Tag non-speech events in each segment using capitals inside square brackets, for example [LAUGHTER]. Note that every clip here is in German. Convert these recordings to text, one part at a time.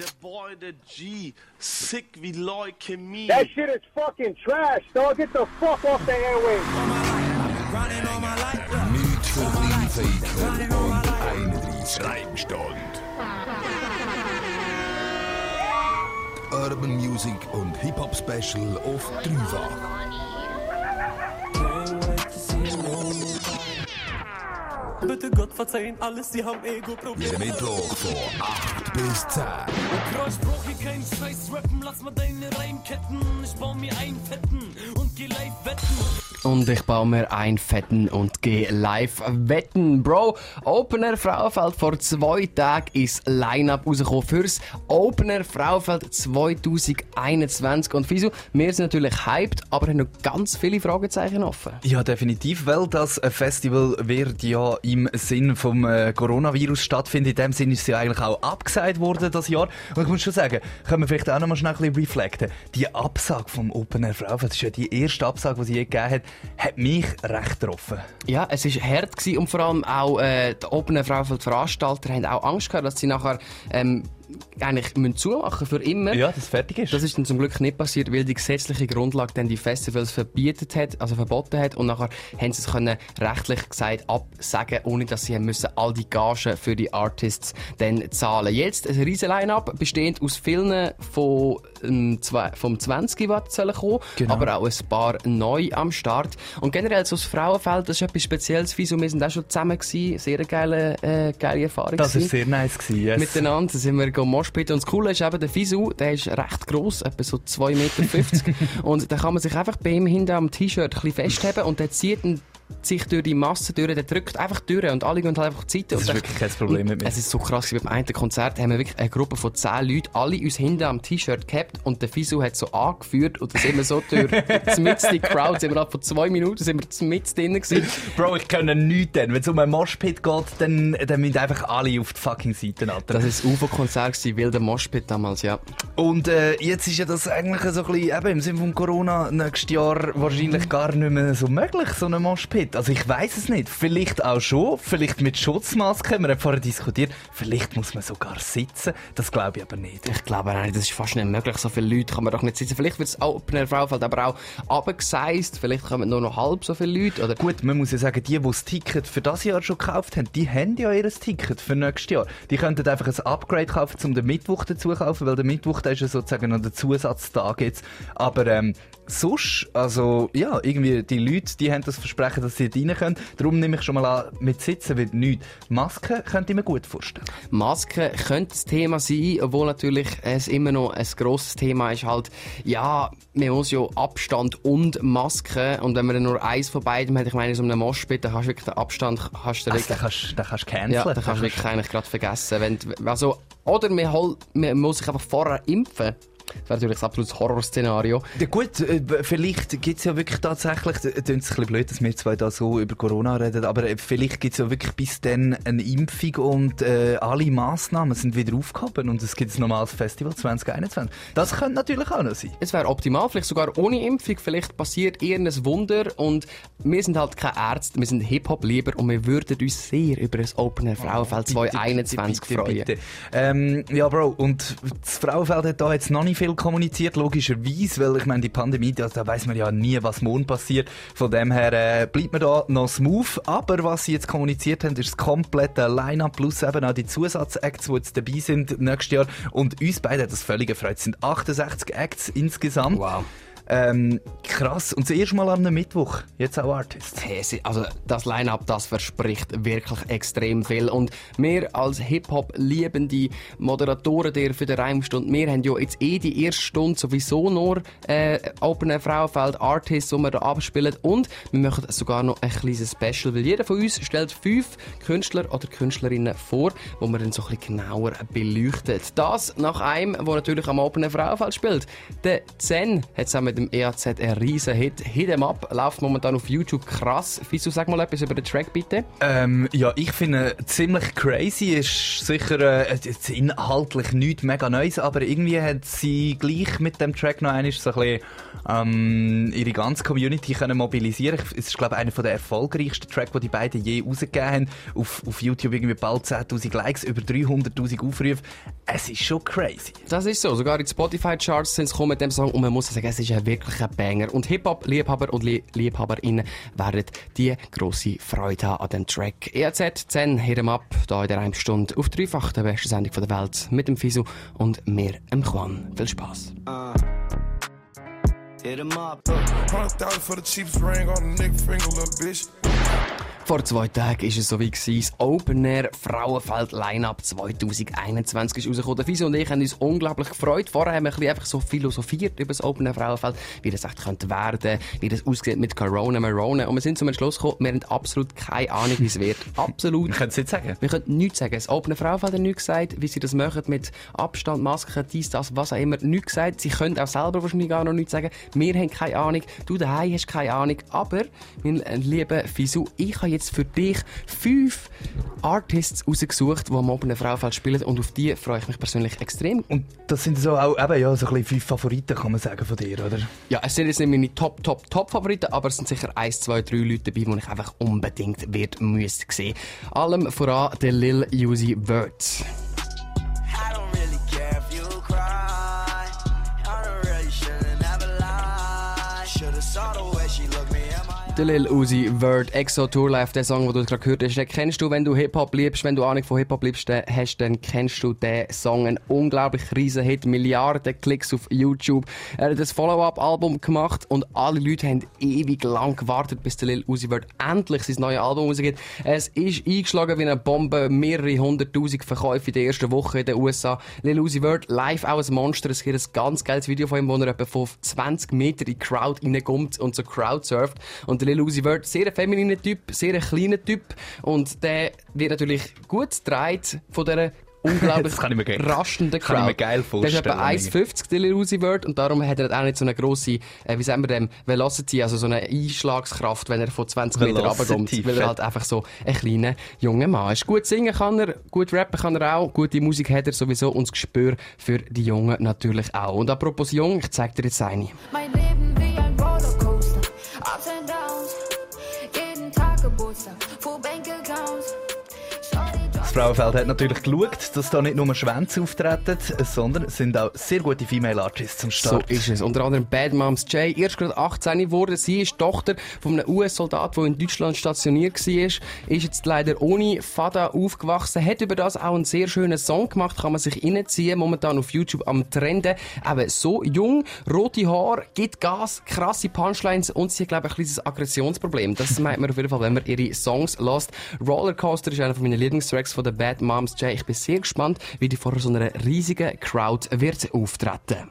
Der Boy, der G, sick wie Leukämie. That shit is fucking trash, dog. Get the fuck off the airwaves. Nicht und 31 Reimstand. Urban Music und Hip-Hop Special auf dreifach. Bitte Gott verzeihen alles, sie haben Ego-Probleme. Mittwoch von 8 bis 10. Bro, ich brauch hier keinen Scheiß rappen, lass mal deine Reimketten. Ich bau mir einen fetten und geh live wetten. Und ich baue mir ein Fetten und gehe live wetten. Bro, Opener Frauenfeld vor zwei Tagen ist Line-Up rausgekommen fürs Opener Frauenfeld 2021. Und Fisu, wir sind natürlich hyped, aber haben noch ganz viele Fragezeichen offen. Ja, definitiv, weil das Festival wird ja im Sinn vom äh, Coronavirus stattfinden. In dem Sinn ist ja eigentlich auch abgesagt worden das Jahr. Und ich muss schon sagen, können wir vielleicht auch noch mal schnell ein bisschen reflekten. Die Absage vom Open Air Frauenfeld, ist ja die erste Absage, die sie je gegeben hat, hat mich recht getroffen. Ja, es war hart gewesen und vor allem auch äh, die Open Frauenfeld Veranstalter haben auch Angst gehabt, dass sie nachher ähm, eigentlich müssen zumachen für immer. Ja, das fertig ist. Das ist dann zum Glück nicht passiert, weil die gesetzliche Grundlage dann die Festivals verbietet hat, also verboten hat und nachher haben sie es können rechtlich gesagt absagen, ohne dass sie haben müssen all die Gagen für die Artists dann zahlen. Jetzt ein riesen Line-Up, bestehend aus vielen von ähm, zwei, vom 20, was sollen kommen, Genau. aber auch ein paar neu am Start. Und generell so das Frauenfeld, das ist etwas Spezielles. Wieso wir sind auch schon zusammen gewesen, sehr geile, äh, geile Erfahrung. Das war sehr nice. Gewesen, yes. miteinander sind wir go Moshpit und das Coole ist eben der Fisu, der ist recht gross, etwa so 2,50 Meter [LAUGHS] und da kann man sich einfach bei ihm hinten am T-Shirt ein bisschen festheben und der zieht ihn sich durch die Masse durch, der drückt einfach durch und alle gehen halt einfach zur Seite. Das ist dann- wirklich kein Problem mit mir. Es ist so krass, beim einen Konzert haben wir wirklich eine Gruppe von 10 Leuten, alle uns hinten am T-Shirt gehabt und der Fisu hat so angeführt und dann sind wir so durch [LAUGHS] die Crowd, sind wir halt vor zwei Minuten sind wir mit drinnen gewesen. Bro, ich kann nichts denn. Wenn es um einen Moshpit geht, dann, dann müssen einfach alle auf die fucking Seite, Alter. Das ist das UFO-Konzert gewesen, wilder Moshpit damals, ja. Und äh, jetzt ist ja das eigentlich so ein bisschen, eben im Sinne von Corona, nächstes Jahr wahrscheinlich gar nicht mehr so möglich, so ein Moshpit. Also ich weiß es nicht. Vielleicht auch schon, vielleicht mit Schutzmaske. Wir haben vorher diskutiert, vielleicht muss man sogar sitzen. Das glaube ich aber nicht. Ich glaube auch nicht, das ist fast nicht möglich. So viele Leute kann man doch nicht sitzen. Vielleicht wird das Opener Frauenfeld aber auch abgeseist. Vielleicht kommen nur noch halb so viele Leute. Oder Gut, man muss ja sagen, die, die das Ticket für das Jahr schon gekauft haben, die haben ja ihr Ticket für nächstes Jahr. Die könnten einfach ein Upgrade kaufen, um den Mittwoch dazu zu kaufen, weil der Mittwoch ist ja sozusagen noch der Zusatztag jetzt. Aber ähm, sonst, also ja, irgendwie die Leute, die haben das Versprechen, dass sie dort rein können. Darum nehme ich schon mal an, mit Sitzen wird nichts. Masken könnte ich mir gut vorstellen. Masken könnte das Thema sein, obwohl natürlich es immer noch ein grosses Thema ist. Halt, ja, man muss ja Abstand und Maske. Und wenn man nur eins von beidem hat, ich meine, so einem Moschpit, dann hast du wirklich den Abstand, hast du Also, den kannst, den kannst du canceln. Ja, da kannst du wirklich eigentlich gerade vergessen. Wenn, also, oder man, hol, man muss sich einfach vorher impfen. Das wäre natürlich ein absolutes Horrorszenario. Ja gut, äh, vielleicht gibt's ja wirklich tatsächlich, es ist ein bisschen blöd, dass wir zwei da so über Corona reden, aber äh, vielleicht gibt's ja wirklich bis dann eine Impfung und äh, alle Massnahmen sind wieder aufgehoben und es gibt ein normales Festival 2021. Das könnte natürlich auch noch sein. Es wäre optimal, vielleicht sogar ohne Impfung. Vielleicht passiert irgendein Wunder. Und wir sind halt keine Ärzte, wir sind Hip-Hop-Lieber und wir würden uns sehr über das Opener Frauenfeld 2021 Bitte, freuen. bitte. Ähm, ja, Bro, und das Frauenfeld hat da jetzt noch nicht viel kommuniziert, logischerweise, weil ich meine, die Pandemie, da, da weiß man ja nie, was morgen passiert. Von dem her äh, bleibt man da noch smooth. Aber was sie jetzt kommuniziert haben, ist das komplette Line-Up plus eben auch die Zusatzacts, die jetzt dabei sind nächstes Jahr. Und uns beide hat das völlig gefreut. Es sind 68 Acts insgesamt. Wow. Ähm, krass. Und das erste Mal an einem Mittwoch. Jetzt auch Artists. Hey, Also das Line-Up, das verspricht wirklich extrem viel. Und wir als Hip-Hop-liebende Moderatoren der für die Reimstunde, wir haben ja jetzt eh die erste Stunde sowieso nur äh, Open Frauenfeld Artists, die wir da abspielen. Und wir machen sogar noch ein kleines Special, weil jeder von uns stellt fünf Künstler oder Künstlerinnen vor, wo wir dann so ein bisschen genauer beleuchtet. Das nach einem, der natürlich am Open Frauenfeld spielt. Der Zen hat zusammen mit dem EAZ ein riesen Hit. Hit 'em Up läuft momentan auf YouTube krass. Fisu, sag mal etwas über den Track bitte. Ähm, ja, ich finde ziemlich crazy. Ist sicher äh, inhaltlich nichts mega Neues, aber irgendwie hat sie gleich mit dem Track noch einmal so ein bisschen ähm, ihre ganze Community können mobilisieren. Es ist glaube ich einer der erfolgreichsten Tracks, die die beiden je rausgegeben haben. Auf, auf YouTube irgendwie bald 10.000 Likes, über 300.000 Aufrufe. Es ist schon crazy. Das ist so. Sogar in Spotify-Charts sind sie gekommen mit dem Song und man muss sagen, es ist ein wirklich ein Banger. Und Hip-Hop-Liebhaber und Lie- Liebhaberinnen werden die grosse Freude haben an dem Track. E EAZ 10, Hit 'em Up, hier in der einen Stunde auf dreifach der besten Sendung der Welt mit dem Fisu und mir, dem Juan. Viel Spaß. Hit 'em up. Hundred thousand for the cheapest ring on the nigga finger, little bitch. Vor zwei Tagen war es so wie. Das Open Air Frauenfeld Lineup 2021 ist rausgekommen. Der Fisi und ich haben uns unglaublich gefreut. Vorher haben wir ein bisschen einfach so philosophiert über das Open Air Frauenfeld, wie das echt könnte werden, wie das aussieht mit Corona, Marona. Und wir sind zum Entschluss gekommen, wir haben absolut keine Ahnung, wie es wird. [LAUGHS] Absolut. Wir können es jetzt sagen. Wir können nichts sagen. Das Open Air Frauenfeld hat nichts gesagt, wie sie das machen mit Abstand, Masken, dies, das, was auch immer. Nichts gesagt. Sie können auch selber wahrscheinlich gar noch nichts sagen. Wir haben keine Ahnung. Du daheim hast keine Ahnung. Aber, mein äh, lieber Fisu, ich habe jetzt für dich fünf Artists rausgesucht, die am Air Frauenfeld spielen. Und auf die freue ich mich persönlich extrem. Und das sind so auch eben, ja, so ein bisschen fünf Favoriten, kann man sagen, von dir, oder? Ja, es sind jetzt nicht meine Top, Top, Top Favoriten, aber es sind sicher eins, zwei, drei Leute dabei, die ich einfach unbedingt wird müssen sehen. Allem voran der Lil Uzi Vert. Der Lil Uzi Vert Exo Tour Life, der Song, den du gerade gehört hast, den kennst du, wenn du Hip-Hop liebst, wenn du Ahnung von Hip-Hop liebst, den hast, dann kennst du den Song. Ein unglaublich riesen Hit, Milliarden Klicks auf YouTube. Er hat das Follow-up-Album gemacht und alle Leute haben ewig lang gewartet, bis der Lil Uzi Vert endlich sein neues Album rausgeht. Es ist eingeschlagen wie eine Bombe, mehrere hunderttausend Verkäufe in der ersten Woche in den USA. Lil Uzi Vert live auch ein Monster. Es gibt ein ganz geiles Video von ihm, wo er etwa von 20 Meter in die Crowd reinkommt und so Crowd surft. Und der Lil Uzi Vert, sehr ein femininer Typ, sehr ein kleiner Typ. Und der wird natürlich gut getragen von dieser unglaublich [LAUGHS] Das kann ich mir ge- raschenden Crowd. kann ich mir geil Der ist etwa vorstellen, 1,50 der Lil Uzi Vert und darum hat er auch nicht so eine grosse, äh, wie sagen wir dem, Velocity, also so eine Einschlagskraft, wenn er von 20 Meter runterkommt. Weil er halt einfach so ein kleiner junger Mann ist. Gut singen kann er, gut rappen kann er auch, gute Musik hat er sowieso und das Gespür für die Jungen natürlich auch. Und apropos jung, ich zeig dir jetzt eine. Mein Leben wie ein Rollercoaster. Ups and Downs. myself. Full bank account. Das Frauenfeld hat natürlich geschaut, dass da nicht nur Schwänze auftreten, sondern es sind auch sehr gute Female Artists So Start. ist es. Unter anderem Bad Moms Jay, erst gerade 18 geworden. Sie ist Tochter von einem US-Soldat, der in Deutschland stationiert war. Ist jetzt leider ohne Vater aufgewachsen. Hat über das auch einen sehr schönen Song gemacht. Kann man sich reinziehen. Momentan auf YouTube am Trenden. Aber so jung, rote Haare, gibt Gas, krasse Punchlines und sie hat, glaube ich, ein kleines Aggressionsproblem. Das meint man auf jeden Fall, wenn man ihre Songs lässt. Rollercoaster ist einer von meinen Lieblingstracks von der Bad Moms Jay. Ich bin sehr gespannt, wie die vor so einer riesigen Crowd wird auftreten.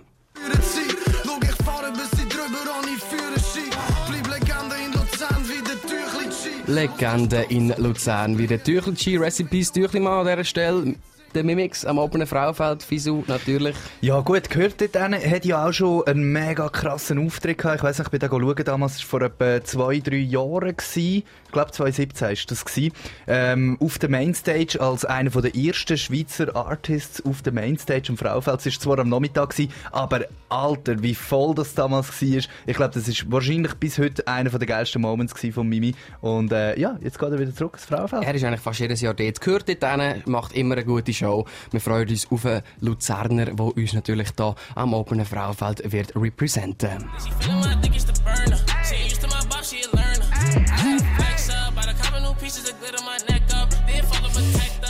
Legende in Luzern wie der Tüchelchi, Recipes Tüchlimann an dieser Stelle. Der Mimix am offenen Frauenfeld, Fisu natürlich. Ja gut, gehört dort hin, hat ja auch schon einen mega krassen Auftritt gehabt. Ich weiss nicht, ich bin da schauen, damals war vor etwa zwei, drei Jahren. Gewesen. Ich glaube 2017 war das. Gewesen. Ähm, auf der Mainstage als einer der ersten Schweizer Artists auf der Mainstage am Frauenfeld. Es war zwar am Nachmittag, gewesen, aber Alter, wie voll das damals war. Ich glaube, das ist wahrscheinlich bis heute einer der geilsten Moments von Mimi. Und äh, ja, jetzt geht er wieder zurück ins Frauenfeld. Er ist eigentlich fast jedes Jahr dort. Gehört dort hin, macht immer eine gute Show. Wir freuen uns auf einen Luzerner, der uns natürlich hier am offenen Frauenfeld wird representen.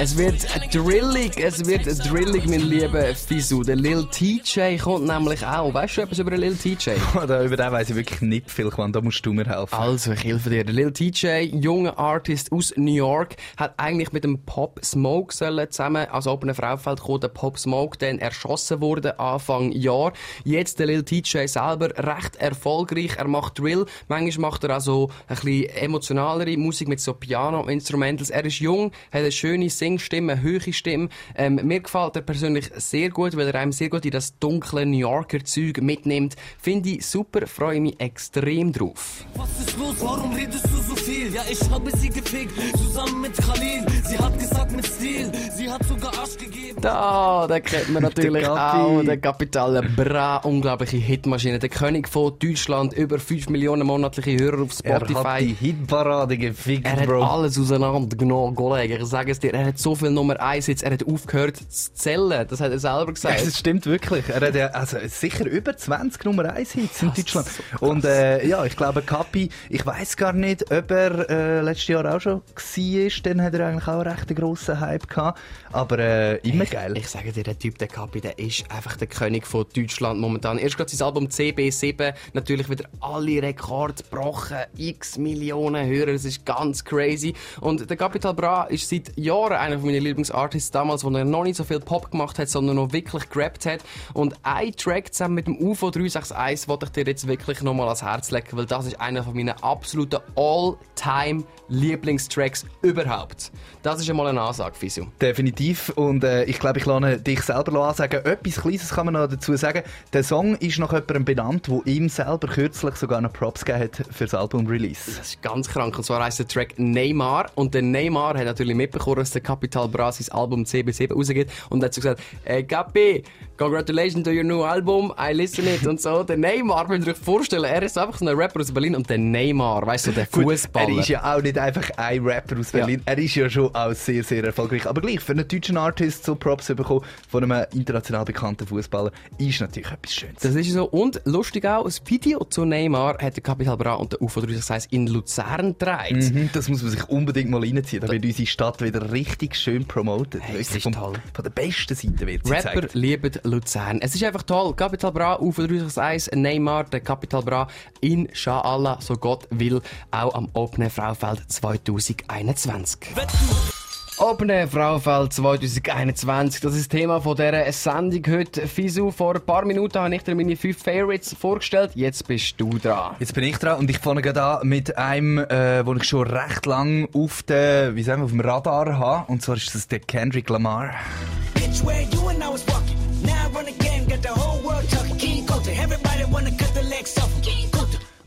Es wird drillig, es wird drillig, mein lieber Fisu. Der Lil TJ kommt nämlich auch. Weißt du etwas über den Lil TJ? [LAUGHS] Da, über den weiss ich wirklich nicht viel, Juan. Da musst du mir helfen. Also, ich helfe dir. Der Lil TJ, junger Artist aus New York, hat eigentlich mit dem Pop Smoke sollen zusammen als offener Frauenfeld kommen. Der Pop Smoke dann erschossen wurde Anfang Jahr. Jetzt der Lil TJ selber recht erfolgreich. Er macht Drill. Manchmal macht er auch so ein bisschen emotionalere Musik mit so Piano-Instrumentals. Er ist jung, hat eine schöne Singstimme, eine höhere Stimme. Ähm, mir gefällt er persönlich sehr gut, weil er einem sehr gut in das dunkle New Yorker Zeug mitnimmt. Finde ich super, freue mich extrem drauf. Was ist los? Warum redest du so viel? Ja, ich habe sie gefickt, zusammen mit Khalil. Sie hat gesagt mit Stil, sie hat sogar Arsch gegeben. Da, da kennt man natürlich Der auch den Kapital Bra, unglaubliche Hitmaschine, der König von Deutschland, über 5 Millionen monatliche Hörer auf Er hat die Spotify. Hitparade gefickt, Er hat Bro. alles auseinandergenommen, Kollege. Ich sage es dir, er hat so viel Nummer 1 jetzt, er hat aufgehört zu zählen. Das hat er selber Ja, gesagt. das stimmt wirklich. Er hat ja, also sicher über 20 Nummer 1 Hits in Deutschland. Und äh, ja, ich glaube, Kapi, ich weiß gar nicht, ob er äh, letztes Jahr auch schon war. Dann hat er eigentlich auch einen recht grossen Hype gehabt. Aber äh, immer geil. Ich sage dir, der Typ, der Kapi, der ist einfach der König von Deutschland momentan. Erst gerade sein Album CB7, natürlich wieder alle Rekorde gebrochen, x Millionen Hörer, das ist ganz crazy. Und der Capital Bra ist seit Jahren einer meiner Lieblingsartists damals, wo er noch nicht so viel Pop gemacht hat, sondern noch wirklich gerappt hat. Und ein Track zusammen mit dem UFO 361 wollte ich dir jetzt wirklich nochmal ans Herz legen, weil das ist einer von meinen absoluten All-Time Lieblingstracks überhaupt. Das ist einmal eine Ansage, Fisu. Definitiv. Und äh, ich glaube, ich lasse dich selber ansagen. Etwas Kleines kann man noch dazu sagen. Der Song ist nach jemandem benannt, wo ihm selber kürzlich sogar noch Props gegeben hat für das Album-Release. Das ist ganz krank. Und zwar heisst der Track Neymar. Und der Neymar hat natürlich mitbekommen, dass der Capital Bra sein Album CB7 rausgeht. Und hat so gesagt, hey Capi, congratulations to your new album, I listen it. Und so, der Neymar, könnt ihr euch vorstellen, er ist einfach so ein Rapper aus Berlin. Und der Neymar, weißt du, der Fußballer. Er ist ja auch nicht einfach ein Rapper aus Berlin. Er ist ja schon auch sehr, sehr erfolgreich. Aber gleich, für einen deutschen Artist so Props bekommen von einem international bekannten Fußballer, ist natürlich etwas Schönes. Das ist so. Und lustig auch, ein Video zu Neymar hat der Capital Bra und der UFO 361 in Luzern gedreht. Mhm, das muss man sich unbedingt mal reinziehen. Da wird unsere Stadt wieder richtig schön promotet. Hey, das ist vom- toll. Von der besten Seite wird sie Rapper gezeigt. lieben Luzern. Es ist einfach toll. Capital Bra, UFO 361, Neymar, der Capital Bra, Inshallah, so Gott will, auch am Open Fraufeld 2021. Open Fraufeld 2021, das ist das Thema von dieser Sendung heute. Fisu, vor ein paar Minuten habe ich dir meine fünf Favorites vorgestellt. Jetzt bist du dran. Jetzt bin ich dran und ich fange gerade an mit einem, äh, wo ich schon recht lang auf, der, wie sagen wir, auf dem Radar habe. Und zwar ist das der Kendrick Lamar. Bitch, next up.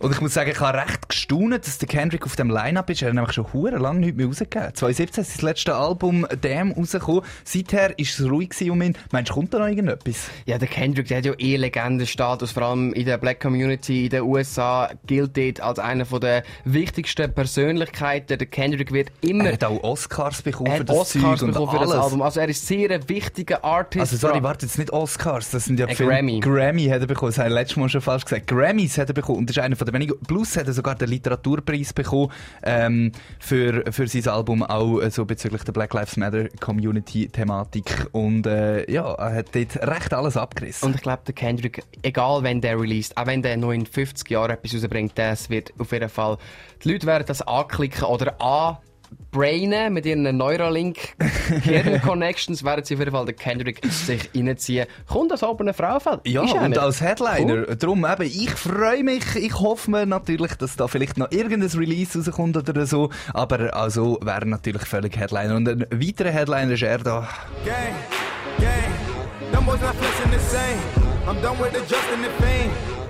Und ich muss sagen, ich habe recht gestaunt, dass der Kendrick auf dem Line-Up ist. Er hat nämlich schon hure lang nichts mehr rausgegeben. 2017 ist das letzte Album Damn rausgekommen. Seither ist es ruhig um ihn. Meinst du, kommt da noch irgendetwas? Ja, der Kendrick, der hat ja eh Legendenstatus, vor allem in der Black Community in den USA, gilt dort als einer der wichtigsten Persönlichkeiten. Der Kendrick wird immer... Er hat auch Oscars bekommen er für das Oscars Zeug bekommen für alles. das Album. Also er ist sehr ein wichtiger Artist. Also sorry, warte jetzt nicht Oscars, das sind ja Ein Grammy. Grammy hat er bekommen, das habe ich letztes Mal schon falsch gesagt. Grammys hat er bekommen und das ist einer von den wenigen. Plus hat er sogar den Literaturpreis bekommen ähm, für, für sein Album auch äh, so bezüglich der Black Lives Matter Community Thematik und äh, ja, er hat dort recht alles abgerissen. Und ich glaube, der Kendrick, egal wenn der released, auch wenn der noch in 50 Jahren etwas rausbringt, das wird auf jeden Fall, die Leute werden das anklicken oder anbrainen mit ihren Neuralink Hirn-Connections, werden sie auf jeden Fall den Kendrick sich reinziehen. Kommt das oben eine Frauenfeld? Ja, Ist und nicht? als Headliner. Darum eben, ich freue mich. Ich hoffe mir natürlich, dass da vielleicht noch irgendein Release rauskommt oder so. Aber also wäre natürlich völlig Headliner. Und ein weiterer Headliner ist er da. Gang, gang, them boys not flexing the same. I'm done with the Justin and Fame.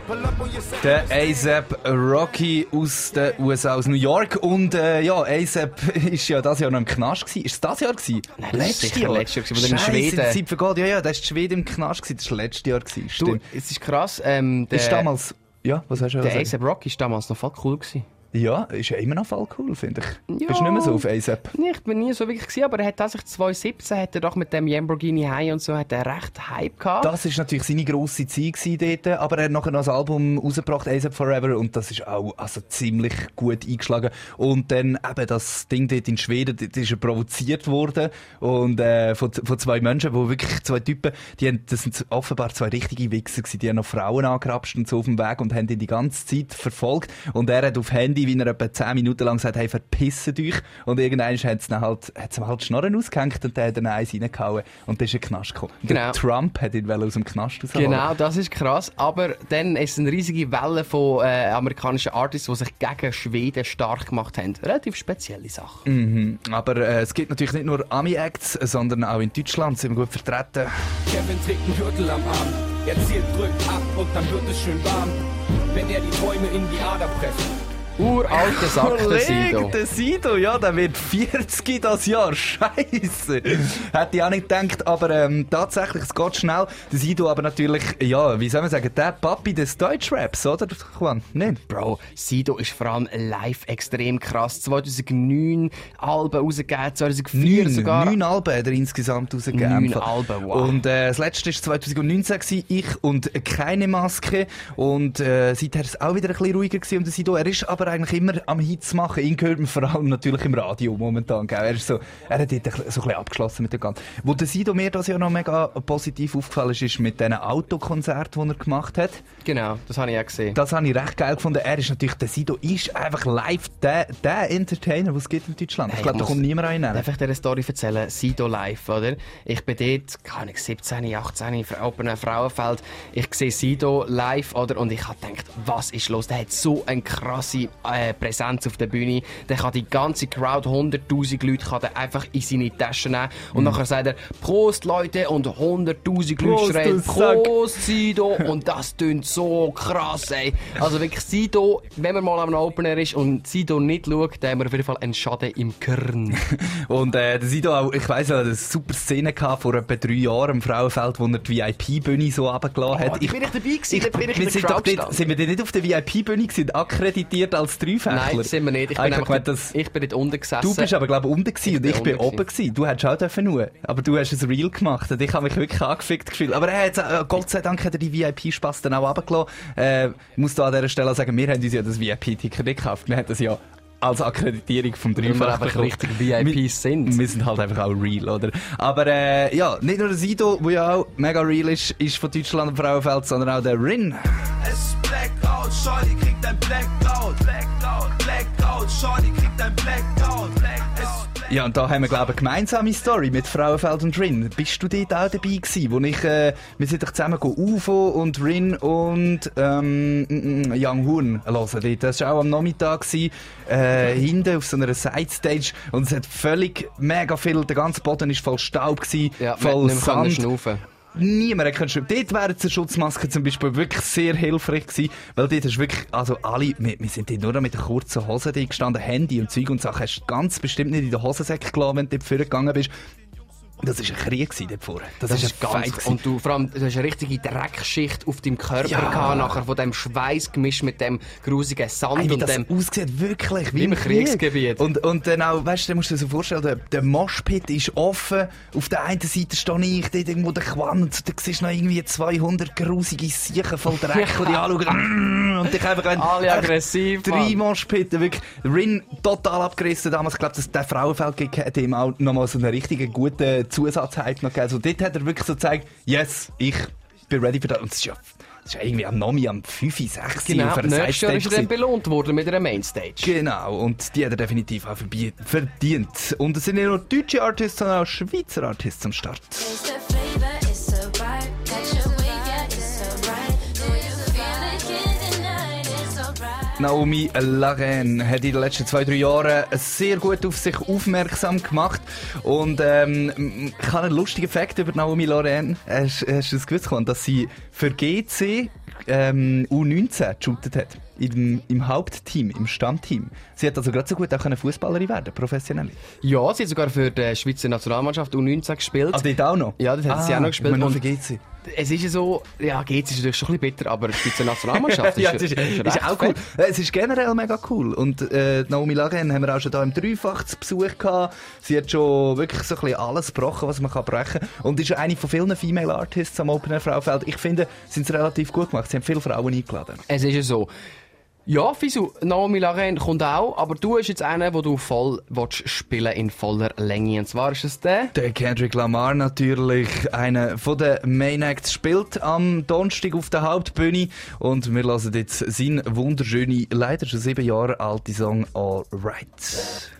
Der ASAP Rocky aus den USA, aus New York. Und äh, ja, ASAP ist ja das Jahr noch im Knast gewesen. Ist es das Jahr gewesen? Nein, das letztes Jahr wo der in Schweden- die Zeit vergeht. Ja, ja, der ist Schweden im Knast gewesen. Das war letztes Jahr gewesen. Du, Stimmt. es ist krass, ähm, der, ist damals... Ja, was hast du der? A$AP Rocky ist damals noch voll cool gewesen. Ja, ist ja immer noch voll cool, finde ich. Ja. Bist du nicht mehr so auf ASAP? Ich bin nie so wirklich gesehen, aber er hat tatsächlich 2017 hat er doch mit dem Lamborghini High und so hat er recht Hype gehabt. Das ist natürlich seine grosse Zeit gewesen dort, aber er hat nachher noch ein Album rausgebracht, ASAP Forever, und das ist auch also ziemlich gut eingeschlagen. Und dann eben das Ding dort in Schweden, dort ist er provoziert worden und äh, von, von zwei Menschen, wo wirklich zwei Typen, die haben, das sind offenbar zwei richtige Wichser gewesen, die haben noch Frauen angerapscht und so auf dem Weg und haben ihn die ganze Zeit verfolgt und er hat auf Handy beide, wie er etwa 10 Minuten lang gesagt hey, verpisset euch. Und irgendwann hat es halt, hat's ihm halt Schnorren ausgehängt und der hat dann eins reingehauen und dann ist er in den Knast gekommen. Genau. Der Trump hat ihn aus dem Knast rausholen. Genau, das ist krass. Aber dann ist es eine riesige Welle von äh, amerikanischen Artists, die sich gegen Schweden stark gemacht haben. Relativ spezielle Sache. Mhm. Aber äh, es gibt natürlich nicht nur Ami-Acts, sondern auch in Deutschland sind wir gut vertreten. Kevin trägt einen Gürtel am Arm. Er zieht, drückt ab und dann wird es schön warm. Wenn er die Träume in die Ader presst. Uralter Sack, der Sido. Der Sido, ja, der wird 40 das Jahr. [LAUGHS] Scheiße. Hätte ich auch nicht gedacht, aber ähm, tatsächlich, es geht schnell. Der Sido aber natürlich, ja, wie soll man sagen, der Papi des Deutschraps, oder, Juan? Nicht? Bro, Sido ist vor allem live extrem krass. 2009 Alben rausgegeben, 2004 Neun, sogar. neun Alben hat er insgesamt rausgegeben. Neun Alben, wow. Und äh, das letzte war 2019, gewesen, ich und keine Maske. Und äh, seither war es auch wieder ein bisschen ruhiger gewesen um den Sido. Er ist aber eigentlich immer am Hits machen. Ihn hört man vor allem natürlich im Radio momentan. Gell? Er, ist so, er hat dort so ein bisschen abgeschlossen mit dem Ganzen. Wo der Sido mir das ja noch mega positiv aufgefallen ist, ist mit diesen Autokonzerten, die er gemacht hat. Genau, das habe ich auch gesehen. Das habe ich recht geil gefunden. Er ist natürlich, der Sido ist einfach live der, der Entertainer, den es gibt in Deutschland. Hey, ich glaube, da kommt niemand rein. Darf ich dir eine Story erzählen? Sido live, oder? Ich bin dort, keine Ahnung, 17, 18, auf einem Frauenfeld. Ich sehe Sido live, oder? Und ich habe gedacht, was ist los? Der hat so eine krasse äh, Präsenz auf der Bühne. Der kann die ganze Crowd, 100'000 Leute, kann einfach in seine Tasche nehmen. Und nachher sagt er, Prost, Leute! Und 100'000 Leute schreien. Prost, Sido! Und das tönt so krass, ey. Also wirklich Sido, wenn man mal am Opener ist und Sido nicht schaut, dann haben wir auf jeden Fall einen Schaden im Kern. [LAUGHS] Und äh, der Sido auch, ich weiss, er hat eine super Szene gehabt vor etwa drei Jahren im Frauenfeld, wo er die VIP-Bühne so runtergelassen hat. Oh, da bin ich dabei gewesen, da bin ich wir der sind, gestanden. sind wir nicht auf der VIP-Bühne gewesen, akkreditiert als Dreifächler? Nein, sind wir nicht. Ich bin, gemeint, das, ich bin dort unten gesessen. du bist aber, glaube ich, unten gewesen und bin ich bin oben gewesen. Du hättest auch dürfen nur. Aber du hast ein Reel gemacht und ich habe mich wirklich angefickt gefühlt. Aber er hat, äh, Gott sei Dank hat er die VIP-Spaß dann auch runtergelassen. Äh, ich muss da an dieser Stelle sagen, wir haben uns ja das VIP-Ticket nicht gekauft. Wir haben das ja als Akkreditierung vom Dreifach einfach richtig VIPs sind. Wir sind halt einfach auch real, oder? Aber äh, ja, nicht nur der Sido, der ja auch mega real ist, ist von Deutschland im Frauenfeld, sondern auch der Rin. Es ist Blackout, Shorty kriegt ein Blackout. Blackout, Blackout, Shorty kriegt ein Blackout. Black, es ist Ja, und da haben wir, glaube ich, eine gemeinsame Story mit Frauenfeld und Rin. Bist du dort auch dabei gewesen, wo ich, äh, wir sind doch zusammen go UFO und Rin und, ähm, mm, mm, Young Hoon hören dort. Das war auch am Nachmittag gewesen, äh, hinten auf so einer Side-Stage und es hat völlig mega viel, der ganze Boden ist voll Staub gewesen, Ja, voll Sand. Niemand können schreiben. Dort wäre jetzt eine Schutzmaske zum Beispiel wirklich sehr hilfreich gewesen, weil dort ist wirklich, also alle, wir, wir sind dort nur noch mit der kurzen Hose gestanden, Handy und Zeug und Sachen hast du ganz bestimmt nicht in den Hosensäcke gelassen, wenn du dort vorgegangen bist. Das war ein Krieg dort vorne. Das, Das ist ein Fight und du, vor allem, du hast eine richtige Dreckschicht auf deinem Körper Ja. gehabt, nachher von dem Schweiß gemischt mit dem grusigen Sand Ey, wie und das dem... aussieht, wirklich, wie, Wie im Krieg. Kriegsgebiet. Und, und dann auch, weißt du, du musst dir so vorstellen, der, der Moshpit ist offen. Auf der einen Seite stehe ich, dort irgendwo der Quan, und da siehst du noch irgendwie 200 grusige Siechen voll Dreck, die dich anschauen. Und dich einfach, Alle aggressiv, Drei Mann. Moshpitten, wirklich. Rin total abgerissen damals. Ich glaube, dass der Frauenfeld hat ihm auch nochmal so einen richtigen guten Zusatzhype noch gegeben. Also dort hat er wirklich so gezeigt, yes, ich bin ready für das. Und es ist ja, es ist ja irgendwie am Nomi am 5, 6 Genau, auf einer nächstes Jahr ist er dann belohnt worden mit einer Mainstage. Genau, und die hat er definitiv auch verdient. Und es sind nicht nur deutsche Artists, sondern auch Schweizer Artists am Start. Naomi Laren hat in den letzten zwei, drei Jahren sehr gut auf sich aufmerksam gemacht. Und ähm, ich habe einen lustigen Fakt über Naomi Laren. Hast, hast du es gewusst, dass sie für GC ähm, U19 geshootet hat? Im, Im Hauptteam, im Stammteam. Sie hat also gerade so gut auch eine Fußballerin werden, professionell. Ja, sie hat sogar für die Schweizer Nationalmannschaft U19 gespielt. Ah, dort auch noch? Ja, das hat sie Ah, auch noch gespielt. Und für GC. Es ist ja so, ja, geht es natürlich schon ein bisschen bitter, aber die Schweizer Nationalmannschaft [LAUGHS] ist, ja, ist, ist recht auch cool. Äh, Es ist generell mega cool. Und äh, Naomi Lagen haben wir auch schon da im Dreifach zu Besuch gehabt. Sie hat schon wirklich so ein bisschen alles gebrochen, was man kann brechen kann. Und ist eine von vielen Female Artists am Open Air Frauenfeld. Ich finde, sie sind es relativ gut gemacht. Sie haben viele Frauen eingeladen. Es ist ja so. Ja, Fisu, Naomi Laren kommt auch, aber du hast jetzt einen, wo du voll willst spielen in voller Länge. Und zwar ist es der? Der Kendrick Lamar natürlich, einer von den Main Acts, spielt am Donnerstag auf der Hauptbühne und wir lassen jetzt seinen wunderschönen, leider schon sieben Jahre alten Song All Right.